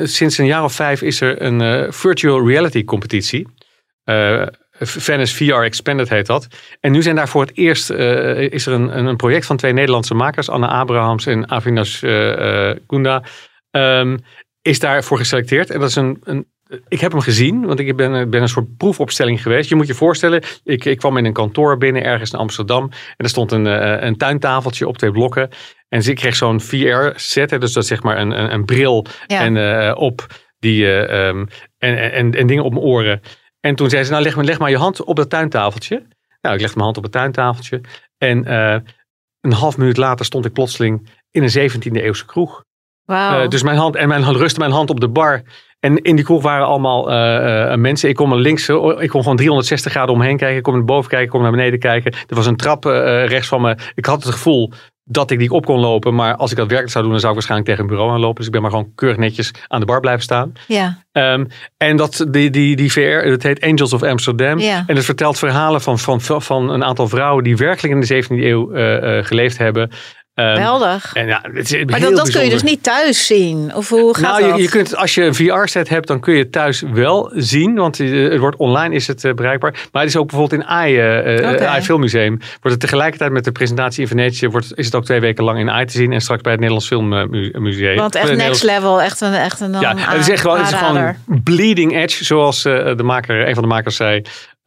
sinds een jaar of vijf is er een eh, virtual reality competitie. Eh Venice VR Expanded heet dat. En nu zijn daar voor het eerst is er een, een project van twee Nederlandse makers, Anne Abrahams en Avinash eh, Gunda, ehm, is daarvoor geselecteerd. En dat is een, een ik heb hem gezien, want ik ben, ben een soort proefopstelling geweest. Je moet je voorstellen, ik, ik kwam in een kantoor binnen ergens in Amsterdam. En er stond een, eh, een tuintafeltje op twee blokken. En ik kreeg zo'n VR-set, dus dat is zeg maar een, een, een bril Ja. en, eh, op die, eh, ehm, en, en, en dingen op mijn oren. En toen zei ze, nou leg, maar- leg maar je hand op dat tuintafeltje. Nou, ik legde mijn hand op het tuintafeltje. En eh, een half minuut later stond ik plotseling in een 17e eeuwse kroeg. Wauw. Eh, dus mijn hand en mijn hand rustte mijn hand op de bar. En in die kroeg waren allemaal mensen. Ik kon er links, ik kon gewoon 360 graden omheen kijken. Ik kon naar boven kijken, ik kon naar beneden kijken. Er was een trap rechts van me. Ik had het gevoel dat ik die op kon lopen. Maar als ik dat werkelijk zou doen, dan zou ik waarschijnlijk tegen een bureau aanlopen. Dus ik ben maar gewoon keurig netjes aan de bar blijven staan. ja. Ehm, en dat, die, die, die VR, dat heet Angels of Amsterdam. Ja. En het vertelt verhalen van, van, van een aantal vrouwen die werkelijk in de 17e eeuw eh, eh, geleefd hebben. Ehm, Geweldig. En ja, het is Maar dat, dat kun je dus niet thuis zien. Of hoe gaat Nou, dat? je, je kunt, als je een VR-set hebt, dan kun je het thuis wel zien. Want eh, het wordt online is het eh, bereikbaar. Maar het is ook bijvoorbeeld in AI, eh, eh, Oké. AI Filmmuseum. Wordt het tegelijkertijd met de presentatie in Venetië, wordt, is het ook twee weken lang in AI te zien. En straks bij het Nederlands Filmmuseum. Want echt next level, echt een, echt een Ja, het is echt gewoon, het is gewoon bleeding edge, zoals de maker, een van de makers zei.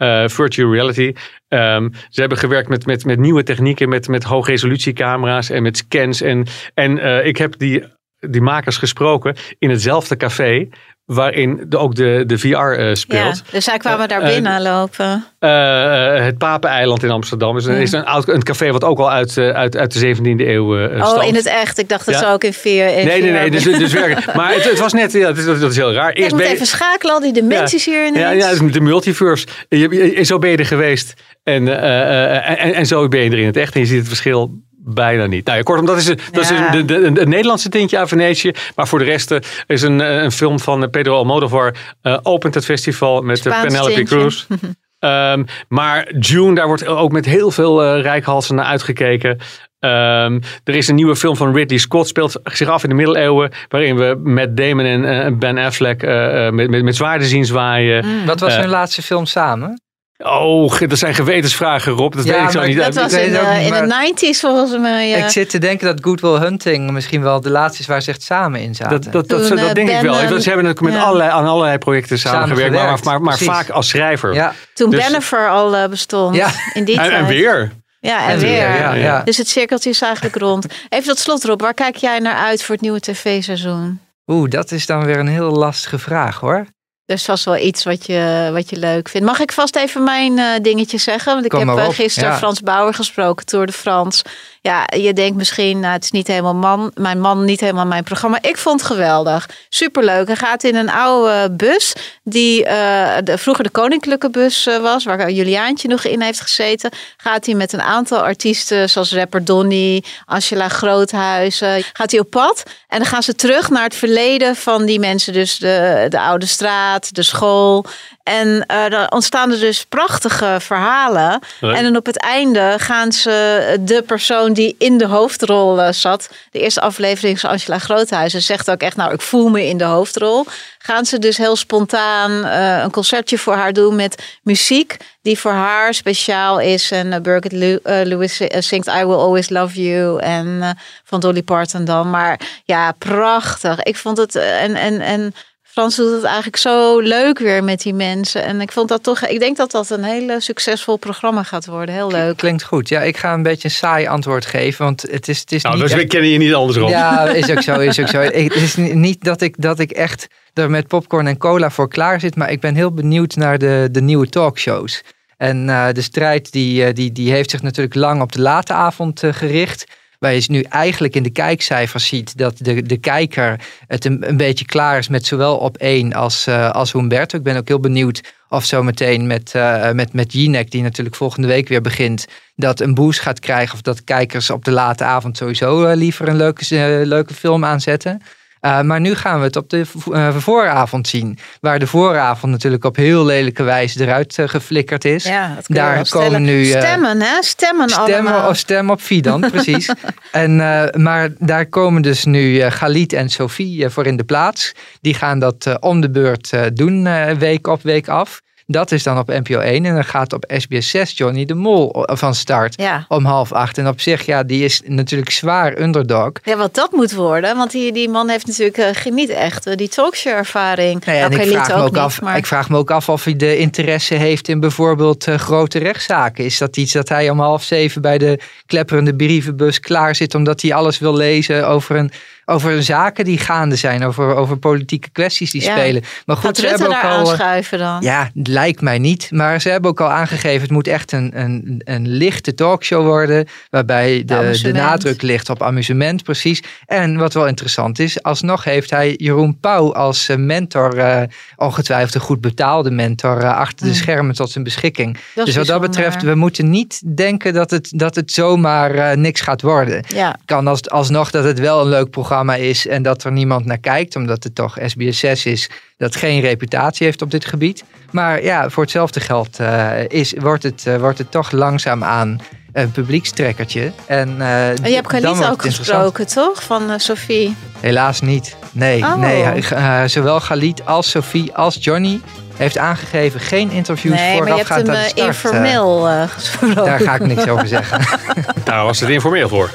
Eh, virtual reality. Ehm, ze hebben gewerkt met, met, met nieuwe technieken, met, met hoogresolutiecamera's en met scans. En, en eh, ik heb die, die makers gesproken in hetzelfde café waarin de, ook de, de VR eh, Ja, speelt. dus zij kwamen daar Eh, binnen lopen. Eh, eh, het Papeneiland in Amsterdam is, een- Ja. is een, oud, een café wat ook al uit, eh, uit, uit de 17e eeuw eh oh, in het echt. Ik dacht dat Ja. ze ook in. In Nee, nee, nee. VR Dus, dus werken. Maar het, het was net, ja, dat is, dat is heel raar. Ik Eerst moet ben je- even schakelen, al die dimensies hier ineens. ja, ja, de multiverse. Je, je- zo ben je er geweest. En, eh, eh, en, en zo ben je er in het echt. En je ziet het verschil bijna niet. Nou ja, kortom, dat is, een- dat is een, de, de, een Nederlandse tintje aan Venetië. Maar voor de rest eh, is een, eh, een film van eh, Pedro Almodovar. eh opent het festival met Spaans Penelope tintje. Cruz. Ehm, maar June, daar wordt ook met heel veel eh rijkhalsen naar uitgekeken. Ehm, er is een nieuwe film van Ridley Scott, speelt zich af in de middeleeuwen. Waarin we met Damon en Ben Affleck eh, eh, met, met, met zwaarden zien zwaaien. Mm. Wat was hun laatste film samen? Oh, dat zijn gewetensvragen, Rob. Dat Ja, weet ik zo maar niet. Dat uit. was in, de, in maar- de 90s volgens mij. ja. Ik zit te denken dat Good Will Hunting misschien wel de laatste is waar ze echt samen in zaten. dat, dat, dat, Toen, dat eh, denk ik wel. Ze hebben natuurlijk met ja. allerlei, aan allerlei projecten samengewerkt, maar, Samengewerkt, maar, maar, precies. vaak als schrijver. ja, Toen dus- Bennifer al eh, bestond. Ja. In die En, tijd. en weer. Ja, en, En weer. weer, ja, ja. Dus het cirkeltje is eigenlijk rond. Even tot slot, Rob. Waar kijk jij naar uit voor het nieuwe tv-seizoen? Oeh, dat is dan weer een heel lastige vraag hoor. Is vast wel iets wat je, wat je leuk vindt. Mag ik vast even mijn eh, dingetje zeggen? Want ik Kom heb eh, gisteren ja. Frans Bauer gesproken, Tour de France. Ja, je denkt misschien, nou, het is niet helemaal man, mijn man, niet helemaal mijn programma. Ik vond het geweldig. Superleuk. Hij gaat in een oude bus, die eh, de, vroeger de koninklijke bus eh, was, waar Juliaantje nog in heeft gezeten. Gaat hij met een aantal artiesten, zoals rapper Donny, Angela Groothuizen, gaat hij op pad. En dan gaan ze terug naar het verleden van die mensen. Dus de, de oude straat, de school. En eh dan ontstaan er dus prachtige verhalen. En dan op het einde gaan ze de persoon die in de hoofdrol eh, zat. De eerste aflevering is Angela Groothuizen. Zegt ook echt, nou ik voel me in de hoofdrol. Gaan ze dus heel spontaan eh, een concertje voor haar doen met muziek. Die voor haar speciaal is. En Birgit eh, Lewis eh, zingt I Will Always Love You. En eh, van Dolly Parton dan. Maar ja, prachtig. Ik vond het... eh, en, en, en Frans doet het eigenlijk zo leuk weer met die mensen. En ik vond dat toch. Ik denk dat dat een hele succesvol programma gaat worden. Heel leuk. Klinkt goed. Ja, ik ga een beetje een saai antwoord geven, want het is, het is Nou, niet dus echt- we kennen je niet andersom. Ja, is ook zo, is ook zo. Ik- Het is ni- niet dat ik, dat ik echt er met popcorn en cola voor klaar zit, maar ik ben heel benieuwd naar de, de nieuwe talkshows. En eh, de strijd die, eh, die, die heeft zich natuurlijk lang op de late avond eh, gericht. Waar je nu eigenlijk in de kijkcijfers ziet dat de, de kijker het een, beetje klaar is met zowel op één als, eh als Humberto. Ik ben ook heel benieuwd of zometeen met, eh met, met Jinek, die natuurlijk volgende week weer begint, dat een boost gaat krijgen. Of dat kijkers op de late avond sowieso eh, liever een leuke, leuke film aanzetten. Uh, maar nu gaan we het op de uh, vooravond zien. Waar de vooravond natuurlijk op heel lelijke wijze eruit uh, geflikkerd is. Ja, Daar komen stellen. nu. uh, Stemmen, hè? Stemmen, Stemmen allemaal. of stem op Fidan, precies. En, maar daar komen dus nu Galit en Sophie voor in de plaats. Die gaan dat om de beurt doen, week op, week af. Dat is dan op NPO 1 en dan gaat op SBS 6 Johnny de Mol van start Ja. om half acht. En op zich, ja, die is natuurlijk zwaar underdog. Ja, wat dat moet worden. Want die, die man heeft natuurlijk uh, niet echt uh, die talkshow-ervaring. Nee, en Nou, ik, vraag me ook niet, af, maar- ik vraag me ook af of hij de interesse heeft in bijvoorbeeld uh, grote rechtszaken. Is dat iets dat hij om half zeven bij de klepperende brievenbus klaar zit omdat hij alles wil lezen over een over zaken die gaande zijn, over, over politieke kwesties die Ja. spelen. Maar goed, Gaat ze hebben ook daar al. eh, aanschuiven dan? Ja, lijkt mij niet. Maar ze hebben ook al aangegeven, het moet echt een, een, een lichte talkshow worden. Waarbij de, de nadruk ligt op amusement, precies. En wat wel interessant is, alsnog heeft hij Jeroen Pauw als eh, mentor, eh, ongetwijfeld een goed betaalde mentor, achter de Hmm. schermen tot zijn beschikking. Dat dus wat dat betreft, we moeten niet denken dat het, dat het zomaar niks gaat worden. Ja. Kan als, alsnog dat het wel een leuk programma is en dat er niemand naar kijkt, omdat het toch SBS 6 is, dat geen reputatie heeft op dit gebied. Maar ja, voor hetzelfde geld eh, is, wordt, het, eh, wordt het toch langzaamaan een publiekstrekkertje. En, eh, En je hebt wordt ook gesproken, toch? Van eh, Sophie. Helaas niet. Nee, Oh. nee eh, zowel Galit als Sophie als Johnny heeft aangegeven geen interviews Nee, maar je hebt voorafgaand hem aan de eh, start. informeel eh, gesproken. Daar ga ik niks over zeggen. Daar was het informeel voor.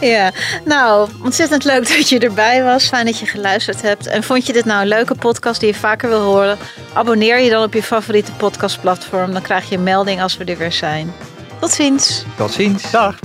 Ja, nou, ontzettend leuk dat je erbij was. Fijn dat je geluisterd hebt. En vond je dit nou een leuke podcast die je vaker wil horen? Abonneer je dan op je favoriete podcastplatform. Dan krijg je een melding als we er weer zijn. Tot ziens. Tot ziens. Dag.